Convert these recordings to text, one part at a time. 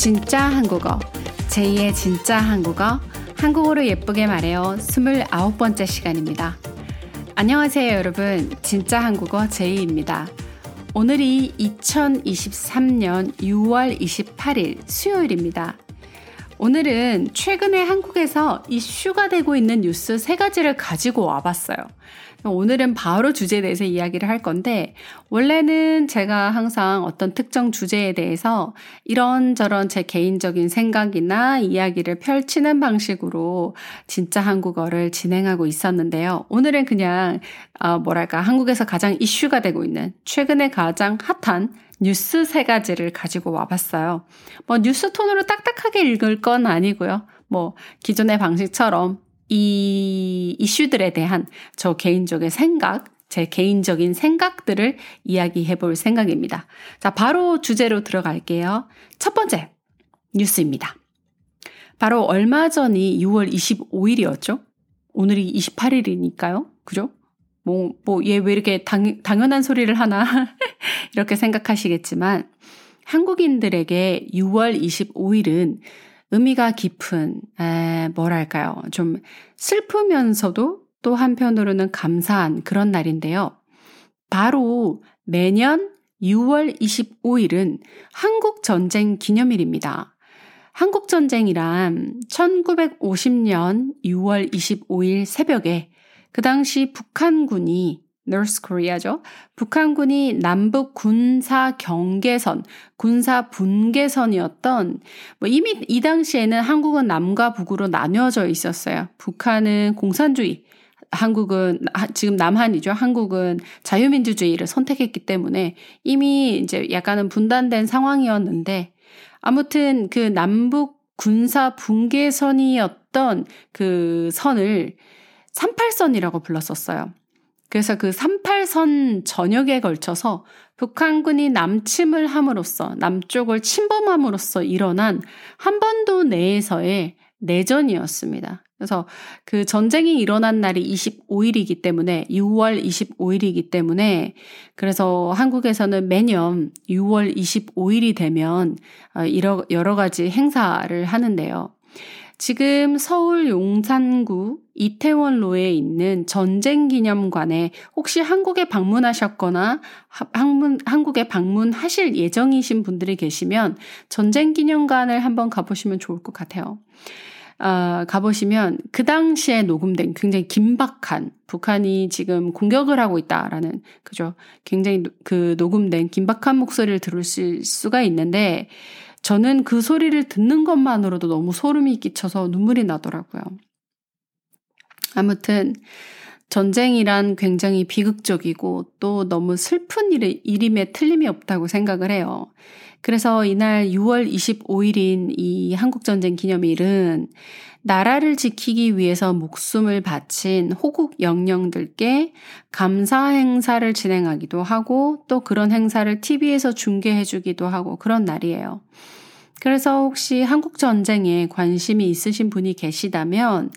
진짜 한국어, 제2의 진짜 한국어, 한국어로 예쁘게 말해요. 29번째 시간입니다. 안녕하세요, 여러분. 진짜 한국어 제이입니다. 오늘이 2023년 6월 28일 수요일입니다. 오늘은 최근에 한국에서 이슈가 되고 있는 뉴스 세 가지를 가지고 와봤어요. 오늘은 바로 주제에 대해서 이야기를 할 건데, 원래는 제가 항상 어떤 특정 주제에 대해서 이런저런 제 개인적인 생각이나 이야기를 펼치는 방식으로 진짜 한국어를 진행하고 있었는데요. 오늘은 그냥, 어, 뭐랄까, 한국에서 가장 이슈가 되고 있는, 최근에 가장 핫한 뉴스 세 가지를 가지고 와봤어요. 뭐 뉴스 톤으로 딱딱하게 읽을 건 아니고요. 뭐 기존의 방식처럼 이 이슈들에 대한 저 개인적인 생각, 제 개인적인 생각들을 이야기해 볼 생각입니다. 자, 바로 주제로 들어갈게요. 첫 번째 뉴스입니다. 바로 얼마 전이 6월 25일이었죠? 오늘이 28일이니까요. 그죠? 뭐, 뭐, 얘 왜 이렇게 당, 당연한 소리를 하나? 이렇게 생각하시겠지만, 한국인들에게 6월 25일은 의미가 깊은, 에, 뭐랄까요. 좀 슬프면서도 또 한편으로는 감사한 그런 날인데요. 바로 매년 6월 25일은 한국전쟁 기념일입니다. 한국전쟁이란 1950년 6월 25일 새벽에 그 당시 북한군이 North Korea죠. 북한군이 남북 군사 경계선, 군사 분계선이었던 뭐 이미 이 당시에는 한국은 남과 북으로 나뉘어져 있었어요. 북한은 공산주의, 한국은 지금 남한이죠. 한국은 자유민주주의를 선택했기 때문에 이미 이제 약간은 분단된 상황이었는데 아무튼 그 남북 군사 분계선이었던 그 선을 38선이라고 불렀었어요. 그래서 그 38선 전역에 걸쳐서 북한군이 남침을 함으로써 남쪽을 침범함으로써 일어난 한반도 내에서의 내전이었습니다. 그래서 그 전쟁이 일어난 날이 25일이기 때문에 6월 25일이기 때문에 그래서 한국에서는 매년 6월 25일이 되면 어, 여러 가지 행사를 하는데요. 지금 서울 용산구 이태원로에 있는 전쟁기념관에 혹시 한국에 방문하셨거나 방문, 한국에 방문하실 예정이신 분들이 계시면 전쟁기념관을 한번 가보시면 좋을 것 같아요. 어, 가보시면 그 당시에 녹음된 굉장히 긴박한 북한이 지금 공격을 하고 있다라는 그죠 굉장히 그 녹음된 긴박한 목소리를 들을 수가 있는데 저는 그 소리를 듣는 것만으로도 너무 소름이 끼쳐서 눈물이 나더라고요. 아무튼 전쟁이란 굉장히 비극적이고 또 너무 슬픈 일, 일임에 틀림이 없다고 생각을 해요. 그래서 이날 6월 25일인 이 한국전쟁 기념일은 나라를 지키기 위해서 목숨을 바친 호국 영령들께 감사 행사를 진행하기도 하고 또 그런 행사를 TV에서 중계해 주기도 하고 그런 날이에요. 그래서 혹시 한국 전쟁에 관심이 있으신 분이 계시다면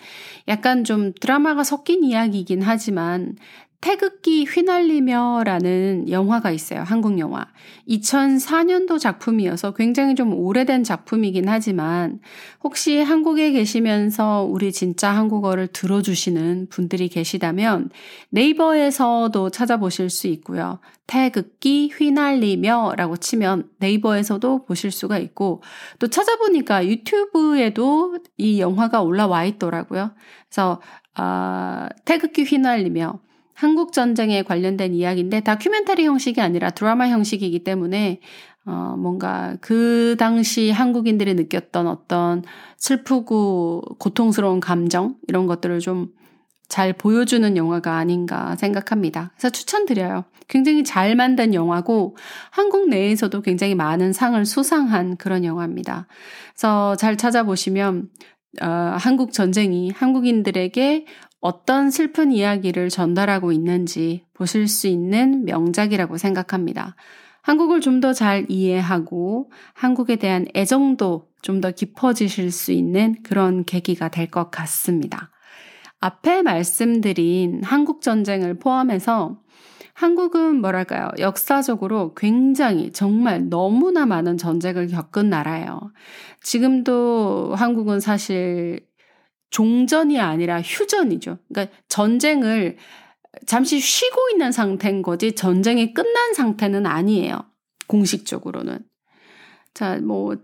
약간 좀 드라마가 섞인 이야기이긴 하지만 태극기 휘날리며라는 영화가 있어요. 한국 영화. 2004년도 작품이어서 굉장히 좀 오래된 작품이긴 하지만 혹시 한국에 계시면서 우리 진짜 한국어를 들어주시는 분들이 계시다면 네이버에서도 찾아보실 수 있고요. 태극기 휘날리며 라고 치면 네이버에서도 보실 수가 있고 또 찾아보니까 유튜브에도 이 영화가 올라와 있더라고요. 그래서 아, 태극기 휘날리며 한국 전쟁에 관련된 이야기인데 다큐멘터리 형식이 아니라 드라마 형식이기 때문에 어, 뭔가 그 당시 한국인들이 느꼈던 어떤 슬프고 고통스러운 감정 이런 것들을 좀 잘 보여주는 영화가 아닌가 생각합니다. 그래서 추천드려요. 굉장히 잘 만든 영화고 한국 내에서도 굉장히 많은 상을 수상한 그런 영화입니다. 그래서 잘 찾아보시면 어, 한국 전쟁이 한국인들에게 어떤 슬픈 이야기를 전달하고 있는지 보실 수 있는 명작이라고 생각합니다. 한국을 좀 더 잘 이해하고 한국에 대한 애정도 좀 더 깊어지실 수 있는 그런 계기가 될 것 같습니다. 앞에 말씀드린 한국 전쟁을 포함해서 한국은 뭐랄까요? 역사적으로 굉장히 정말 너무나 많은 전쟁을 겪은 나라예요. 지금도 한국은 사실 종전이 아니라 휴전이죠. 그러니까 전쟁을 잠시 쉬고 있는 상태인 거지 전쟁이 끝난 상태는 아니에요. 공식적으로는. 자, 뭐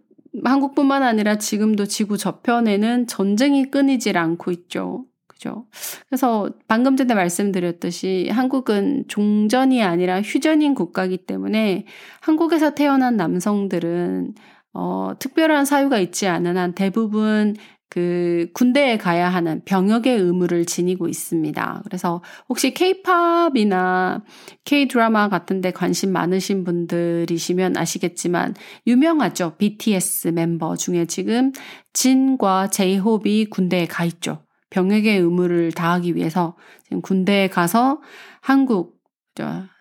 한국뿐만 아니라 지금도 지구 저편에는 전쟁이 끊이질 않고 있죠. 그죠? 그래서 방금 전에 말씀드렸듯이 한국은 종전이 아니라 휴전인 국가이기 때문에 한국에서 태어난 남성들은 어, 특별한 사유가 있지 않은 한 대부분 그 군대에 가야 하는 병역의 의무를 지니고 있습니다. 그래서 혹시 케이팝이나 K-드라마 같은 데 관심 많으신 분들이시면 아시겠지만 유명하죠. BTS 멤버 중에 지금 진과 제이홉이 군대에 가 있죠. 병역의 의무를 다하기 위해서 지금 군대에 가서 한국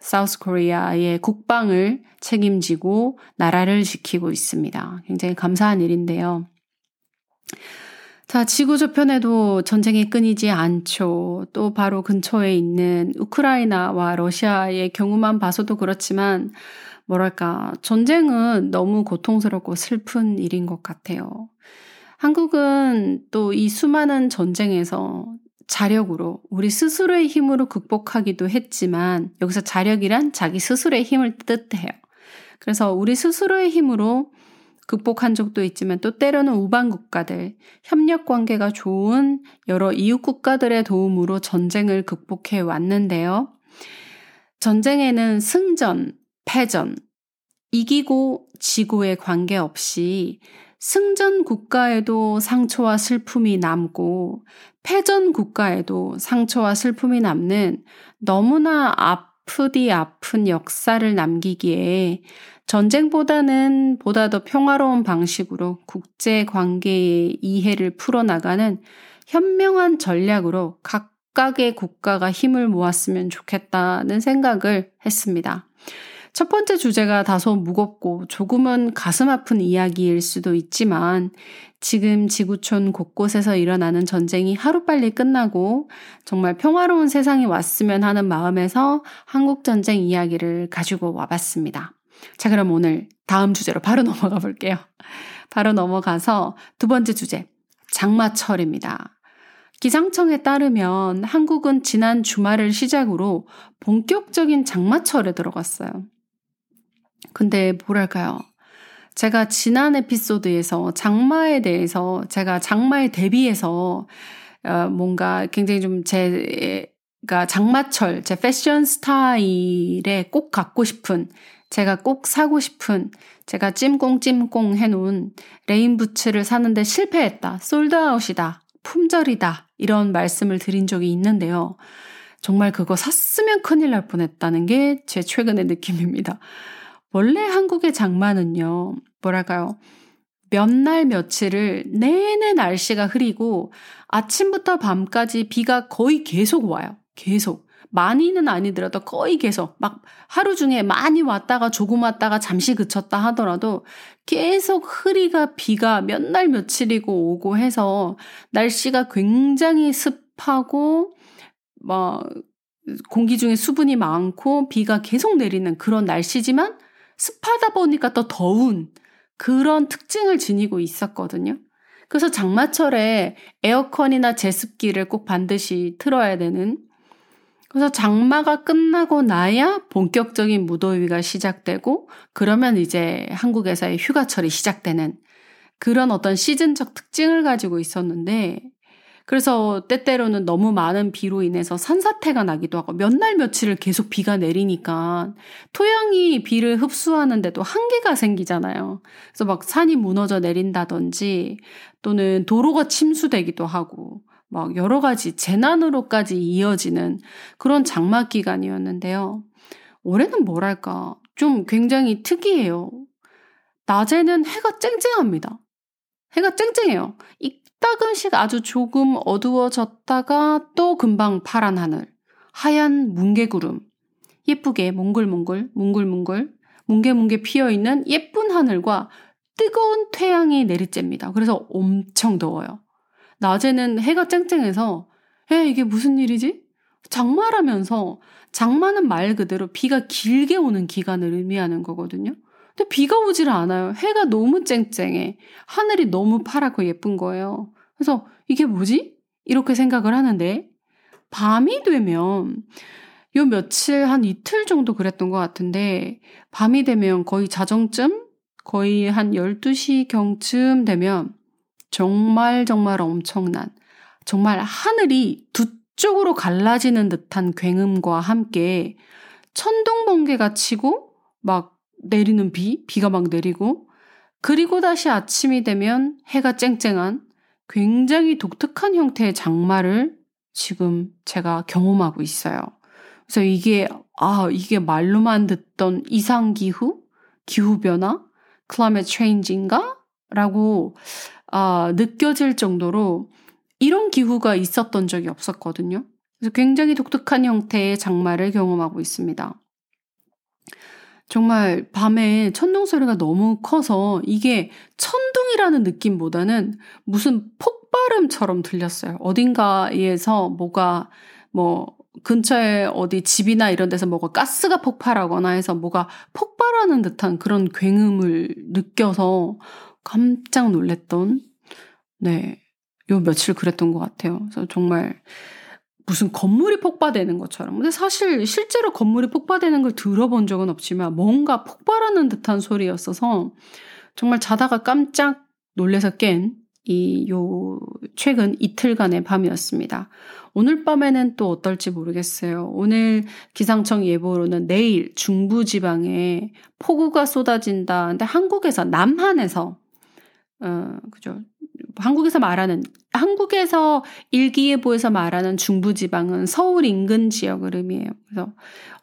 사우스 코리아의 국방을 책임지고 나라를 지키고 있습니다. 굉장히 감사한 일인데요. 자, 지구 저편에도 전쟁이 끊이지 않죠. 또 바로 근처에 있는 우크라이나와 러시아의 경우만 봐서도 그렇지만, 뭐랄까, 전쟁은 너무 고통스럽고 슬픈 일인 것 같아요. 한국은 또 이 수많은 전쟁에서 자력으로 우리 스스로의 힘으로 극복하기도 했지만 여기서 자력이란 자기 스스로의 힘을 뜻해요. 그래서 우리 스스로의 힘으로 극복한 적도 있지만 또 때로는 우방 국가들, 협력 관계가 좋은 여러 이웃 국가들의 도움으로 전쟁을 극복해 왔는데요. 전쟁에는 승전, 패전, 이기고 지고의 관계없이 승전 국가에도 상처와 슬픔이 남고 패전 국가에도 상처와 슬픔이 남는 너무나 아프디 아픈 역사를 남기기에 전쟁보다는 보다 더 평화로운 방식으로 국제 관계의 이해를 풀어나가는 현명한 전략으로 각각의 국가가 힘을 모았으면 좋겠다는 생각을 했습니다. 첫 번째 주제가 다소 무겁고 조금은 가슴 아픈 이야기일 수도 있지만 지금 지구촌 곳곳에서 일어나는 전쟁이 하루빨리 끝나고 정말 평화로운 세상이 왔으면 하는 마음에서 한국전쟁 이야기를 가지고 와봤습니다. 자, 그럼 오늘 다음 주제로 바로 넘어가 볼게요. 바로 넘어가서 두 번째 주제, 장마철입니다. 기상청에 따르면 한국은 지난 주말을 시작으로 본격적인 장마철에 들어갔어요. 근데 뭐랄까요. 제가 지난 에피소드에서 장마에 대해서 제가 장마에 대비해서 어, 뭔가 굉장히 좀 제가 장마철, 제 패션 스타일에 꼭 갖고 싶은 제가 꼭 사고 싶은 제가 찜꽁찜꽁 해놓은 rain boots를 사는데 실패했다. sold out이다. 품절이다. 이런 말씀을 드린 적이 있는데요. 정말 그거 샀으면 큰일 날 뻔했다는 게 제 최근의 느낌입니다. 원래 한국의 장마는요, 뭐랄까요. 몇 날 며칠을 내내 날씨가 흐리고 아침부터 밤까지 비가 거의 계속 와요. 계속. 많이는 아니더라도 거의 계속 막 하루 중에 많이 왔다가 조금 왔다가 잠시 그쳤다 하더라도 계속 흐리가 비가 몇 날 며칠이고 오고 해서 날씨가 굉장히 습하고 뭐 공기 중에 수분이 많고 비가 계속 내리는 그런 날씨지만 습하다 보니까 또 더운 그런 특징을 지니고 있었거든요. 그래서 장마철에 에어컨이나 제습기를 꼭 반드시 틀어야 되는 그래서 장마가 끝나고 나야 본격적인 무더위가 시작되고 그러면 이제 한국에서의 휴가철이 시작되는 그런 어떤 시즌적 특징을 가지고 있었는데 그래서 때때로는 너무 많은 비로 인해서 산사태가 나기도 하고 몇 날 며칠을 계속 비가 내리니까 토양이 비를 흡수하는데도 한계가 생기잖아요. 그래서 막 산이 무너져 내린다든지 또는 도로가 침수되기도 하고 막 여러 가지 재난으로까지 이어지는 그런 장마 기간이었는데요. 올해는 뭐랄까 좀 굉장히 특이해요. 낮에는 해가 쨍쨍합니다. 해가 쨍쨍해요. 이 따금씩 아주 조금 어두워졌다가 또 금방 파란 하늘, 하얀 뭉게구름, 예쁘게 몽글몽글, 뭉글뭉글, 뭉게뭉게 피어있는 예쁜 하늘과 뜨거운 태양이 내리쬐입니다. 그래서 엄청 더워요. 낮에는 해가 쨍쨍해서 에 이게 무슨 일이지? 장마라면서 장마는 말 그대로 비가 길게 오는 기간을 의미하는 거거든요. 근데 비가 오질 않아요. 해가 너무 쨍쨍해. 하늘이 너무 파랗고 예쁜 거예요. 그래서 이게 뭐지? 이렇게 생각을 하는데 밤이 되면 요 며칠 한 이틀 정도 그랬던 것 같은데 밤이 되면 거의 자정쯤 거의 한 12시 경쯤 되면 정말 정말 엄청난 정말 하늘이 두 쪽으로 갈라지는 듯한 굉음과 함께 천둥 번개가 치고 막 내리는 비, 비가 막 내리고 그리고 다시 아침이 되면 해가 쨍쨍한 굉장히 독특한 형태의 장마를 지금 제가 경험하고 있어요. 그래서 이게 아, 이게 말로만 듣던 이상 기후, 기후 변화, climate change인가? 라고 아, 느껴질 정도로 이런 기후가 있었던 적이 없었거든요. 그래서 굉장히 독특한 형태의 장마를 경험하고 있습니다. 정말 밤에 천둥 소리가 너무 커서 이게 천둥이라는 느낌보다는 무슨 폭발음처럼 들렸어요. 어딘가에서 뭐가 뭐 근처에 어디 집이나 이런 데서 뭐가 가스가 폭발하거나 해서 뭐가 폭발하는 듯한 그런 굉음을 느껴서 깜짝 놀랬던 네. 요 며칠 그랬던 것 같아요. 그래서 정말 무슨 건물이 폭발되는 것처럼. 근데 사실 실제로 건물이 폭발되는 걸 들어본 적은 없지만 뭔가 폭발하는 듯한 소리였어서 정말 자다가 깜짝 놀래서 깬 이 요 최근 이틀간의 밤이었습니다. 오늘 밤에는 또 어떨지 모르겠어요. 오늘 기상청 예보로는 내일 중부 지방에 폭우가 쏟아진다. 근데 한국에서 남한에서 어 그죠 한국에서 말하는 한국에서 일기예보에서 말하는 중부지방은 서울 인근 지역을 의미해요. 그래서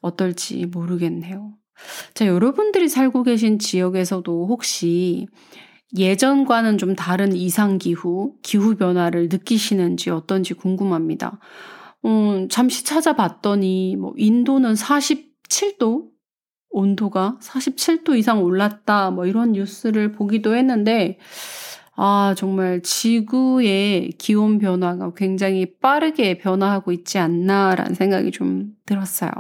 어떨지 모르겠네요. 자, 여러분들이 살고 계신 지역에서도 혹시 예전과는 좀 다른 이상기후, 기후변화를 느끼시는지 어떤지 궁금합니다. 음, 잠시 찾아봤더니, 뭐, 인도는 47도? 온도가 47도 이상 올랐다, 뭐, 이런 뉴스를 보기도 했는데, 아, 정말 지구의 기온 변화가 굉장히 빠르게 변화하고 있지 않나라는 생각이 좀 들었어요.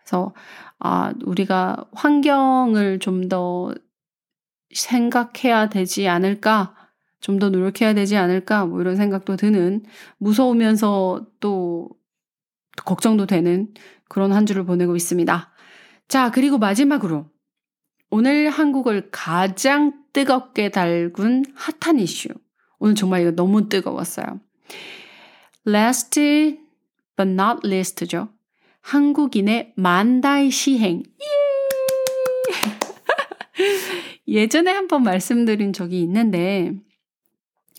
그래서, 아, 우리가 환경을 좀 더 생각해야 되지 않을까? 좀 더 노력해야 되지 않을까? 뭐 이런 생각도 드는 무서우면서 또 걱정도 되는 그런 한 주를 보내고 있습니다. 자, 그리고 마지막으로 오늘 한국을 가장 뜨겁게 달군 핫한 이슈. 오늘 정말 이거 너무 뜨거웠어요. Last but not least죠. 한국인의 만다이 시행. 예! 전에 한번 말씀드린 적이 있는데,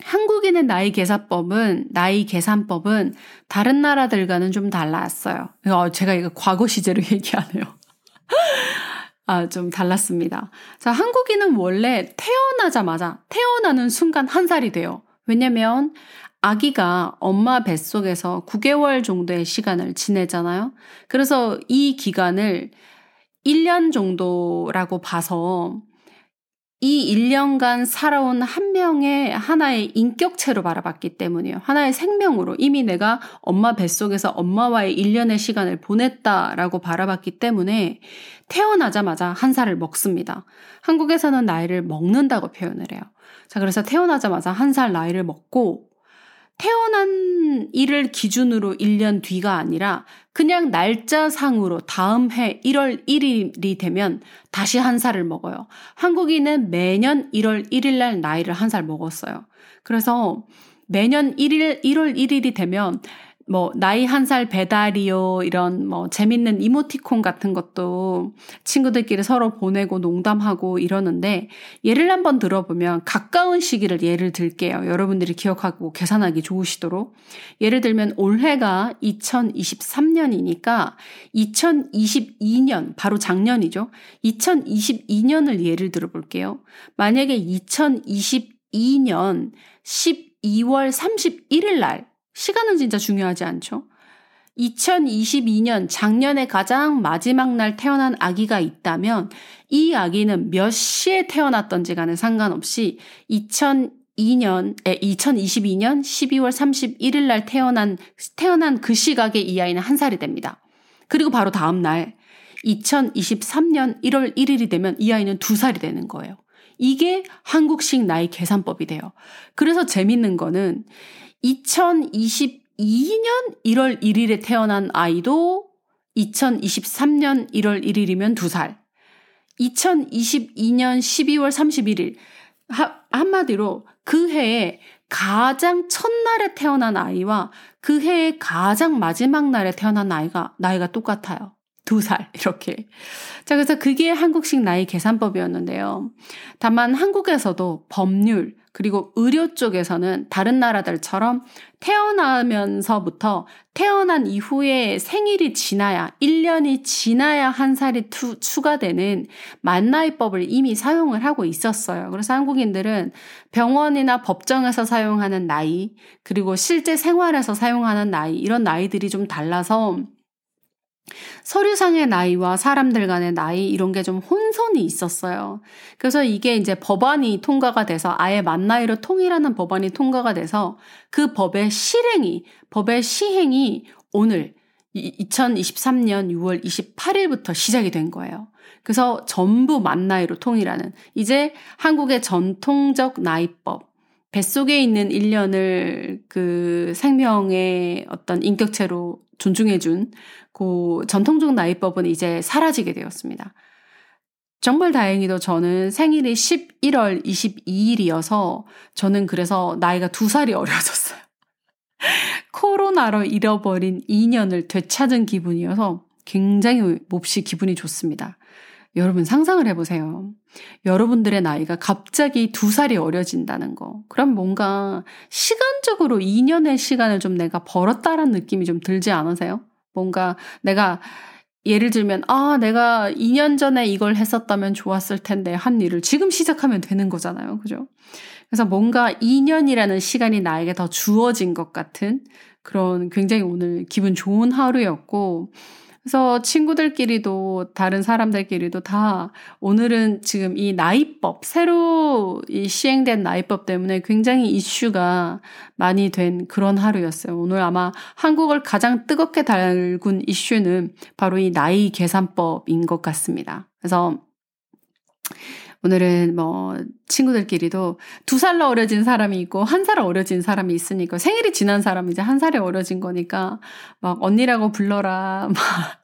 한국인의 나이 계산법은, 나이 계산법은 다른 나라들과는 좀 달랐어요. 어, 제가 이거 과거 시제로 얘기하네요. 아, 좀 달랐습니다. 자, 한국인은 원래 태어나자마자, 태어나는 순간 한 살이 돼요. 왜냐면 아기가 엄마 뱃속에서 9개월 정도의 시간을 지내잖아요. 그래서 이 기간을 1년 정도라고 봐서 이 1년간 살아온 한 명의 하나의 인격체로 바라봤기 때문이에요. 하나의 생명으로 이미 내가 엄마 뱃속에서 엄마와의 1년의 시간을 보냈다라고 바라봤기 때문에 태어나자마자 한 살을 먹습니다. 한국에서는 나이를 먹는다고 표현을 해요. 자, 그래서 태어나자마자 한 살 나이를 먹고 태어난 일을 기준으로 1년 뒤가 아니라 그냥 날짜상으로 다음 해 1월 1일이 되면 다시 한 살을 먹어요. 한국인은 매년 1월 1일 날 나이를 한 살 먹었어요. 그래서 매년 1일, 1월 1일이 되면 뭐, 나이 한 살 배달이요, 이런 뭐, 재밌는 이모티콘 같은 것도 친구들끼리 서로 보내고 농담하고 이러는데, 예를 한번 들어보면, 가까운 시기를 예를 들게요. 여러분들이 기억하고 계산하기 좋으시도록. 예를 들면, 올해가 2023년이니까, 2022년, 바로 작년이죠. 2022년을 예를 들어 볼게요. 만약에 2022년 12월 31일 날, 시간은 진짜 중요하지 않죠? 2022년 작년에 가장 마지막 날 태어난 아기가 있다면 이 아기는 몇 시에 태어났던지 간에 상관없이 2022년 2022년, 2022년 12월 31일 날 태어난, 태어난 그 시각에 이 아이는 한 살이 됩니다. 그리고 바로 다음 날, 2023년 1월 1일이 되면 이 아이는 두 살이 되는 거예요. 이게 한국식 나이 계산법이 돼요. 그래서 재밌는 거는 2022년 1월 1일에 태어난 아이도 2023년 1월 1일이면 두 살. 2022년 12월 31일. 하, 한마디로 그 해에 가장 첫날에 태어난 아이와 그 해의 가장 마지막 날에 태어난 아이가 나이가 똑같아요. 두 살, 이렇게. 자, 그래서 그게 한국식 나이 계산법이었는데요. 다만 한국에서도 법률, 그리고 의료 쪽에서는 다른 나라들처럼 태어나면서부터 태어난 이후에 생일이 지나야, 1년이 지나야 한 살이 투, 추가되는 만나이법을 이미 사용을 하고 있었어요. 그래서 한국인들은 병원이나 법정에서 사용하는 나이, 그리고 실제 생활에서 사용하는 나이, 이런 나이들이 좀 달라서 서류상의 나이와 사람들 간의 나이 이런 게 좀 혼선이 있었어요. 그래서 이게 이제 법안이 통과가 돼서 아예 만 나이로 통일하는 법안이 통과가 돼서 그 법의 실행이 법의 시행이 오늘 2023년 6월 28일부터 시작이 된 거예요. 그래서 전부 만 나이로 통일하는 이제 한국의 전통적 나이법 뱃속에 있는 1년을 그 생명의 어떤 인격체로 존중해준 그 전통적 나이법은 이제 사라지게 되었습니다. 정말 다행히도 저는 생일이 11월 22일이어서 저는 그래서 나이가 두 살이 어려졌어요. 코로나로 잃어버린 2년을 되찾은 기분이어서 굉장히 몹시 기분이 좋습니다. 여러분 상상을 해보세요. 여러분들의 나이가 갑자기 두 살이 어려진다는 거. 그럼 뭔가 시간적으로 2년의 시간을 좀 내가 벌었다라는 느낌이 좀 들지 않으세요? 뭔가 내가 예를 들면, 아, 내가 2년 전에 이걸 했었다면 좋았을 텐데 한 일을 지금 시작하면 되는 거잖아요. 그죠? 그래서 뭔가 2년이라는 시간이 나에게 더 주어진 것 같은 그런 굉장히 오늘 기분 좋은 하루였고, 그래서 친구들끼리도 다른 사람들끼리도 다 오늘은 지금 이 나이법, 새로 이 시행된 나이법 때문에 굉장히 이슈가 많이 된 그런 하루였어요. 오늘 아마 한국을 가장 뜨겁게 달군 이슈는 바로 이 나이 계산법인 것 같습니다. 그래서 오늘은 뭐 친구들끼리도 두 살로 어려진 사람이 있고 한 살 어려진 사람이 있으니까 생일이 지난 사람이 이제 한 살이 어려진 거니까 막 언니라고 불러라 막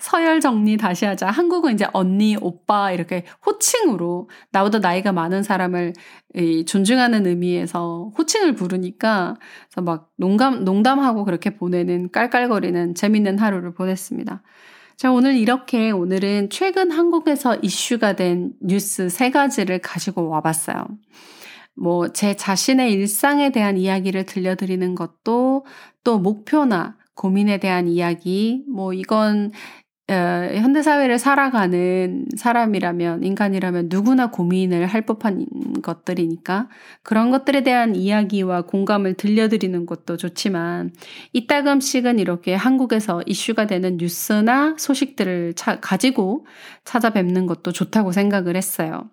서열 정리 다시 하자. 한국은 이제 언니, 오빠 이렇게 호칭으로 나보다 나이가 많은 사람을 존중하는 의미에서 호칭을 부르니까 그래서 막 농담 농담하고 그렇게 보내는 깔깔거리는 재밌는 하루를 보냈습니다. 자, 오늘 이렇게 오늘은 최근 한국에서 이슈가 된 뉴스 세 가지를 가지고 와봤어요. 뭐, 제 자신의 일상에 대한 이야기를 들려드리는 것도 또 목표나 고민에 대한 이야기, 뭐, 이건 어, 현대 사회를 살아가는 사람이라면, 인간이라면 누구나 고민을 할 법한 것들이니까 그런 것들에 대한 이야기와 공감을 들려드리는 것도 좋지만, 이따금씩은 이렇게 한국에서 이슈가 되는 뉴스나 소식들을 차, 가지고 찾아뵙는 것도 좋다고 생각을 했어요.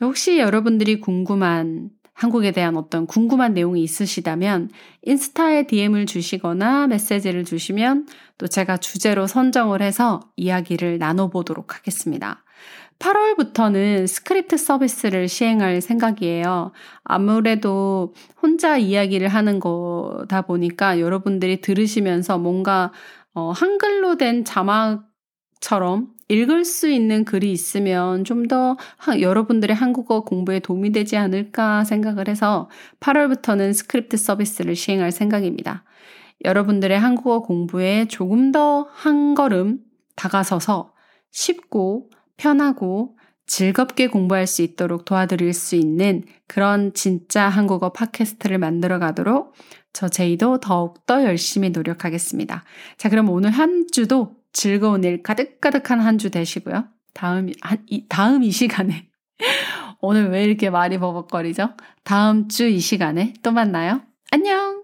혹시 여러분들이 궁금한 한국에 대한 어떤 궁금한 내용이 있으시다면 인스타에 DM을 주시거나 메시지를 주시면 또 제가 주제로 선정을 해서 이야기를 나눠보도록 하겠습니다. 8월부터는 스크립트 서비스를 시행할 생각이에요. 아무래도 혼자 이야기를 하는 거다 보니까 여러분들이 들으시면서 뭔가 어, 한글로 된 자막 처럼 읽을 수 있는 글이 있으면 좀 더 여러분들의 한국어 공부에 도움이 되지 않을까 생각을 해서 8월부터는 스크립트 서비스를 시행할 생각입니다. 여러분들의 한국어 공부에 조금 더 한 걸음 다가서서 쉽고 편하고 즐겁게 공부할 수 있도록 도와드릴 수 있는 그런 진짜 한국어 팟캐스트를 만들어 가도록 저 제이도 더욱더 열심히 노력하겠습니다. 자, 그럼 오늘 한 주도 즐거운 일 가득가득한 한 주 되시고요. 다음, 한, 이, 다음 이 시간에. 오늘 왜 이렇게 말이 버벅거리죠? 다음 주 이 시간에 또 만나요. 안녕!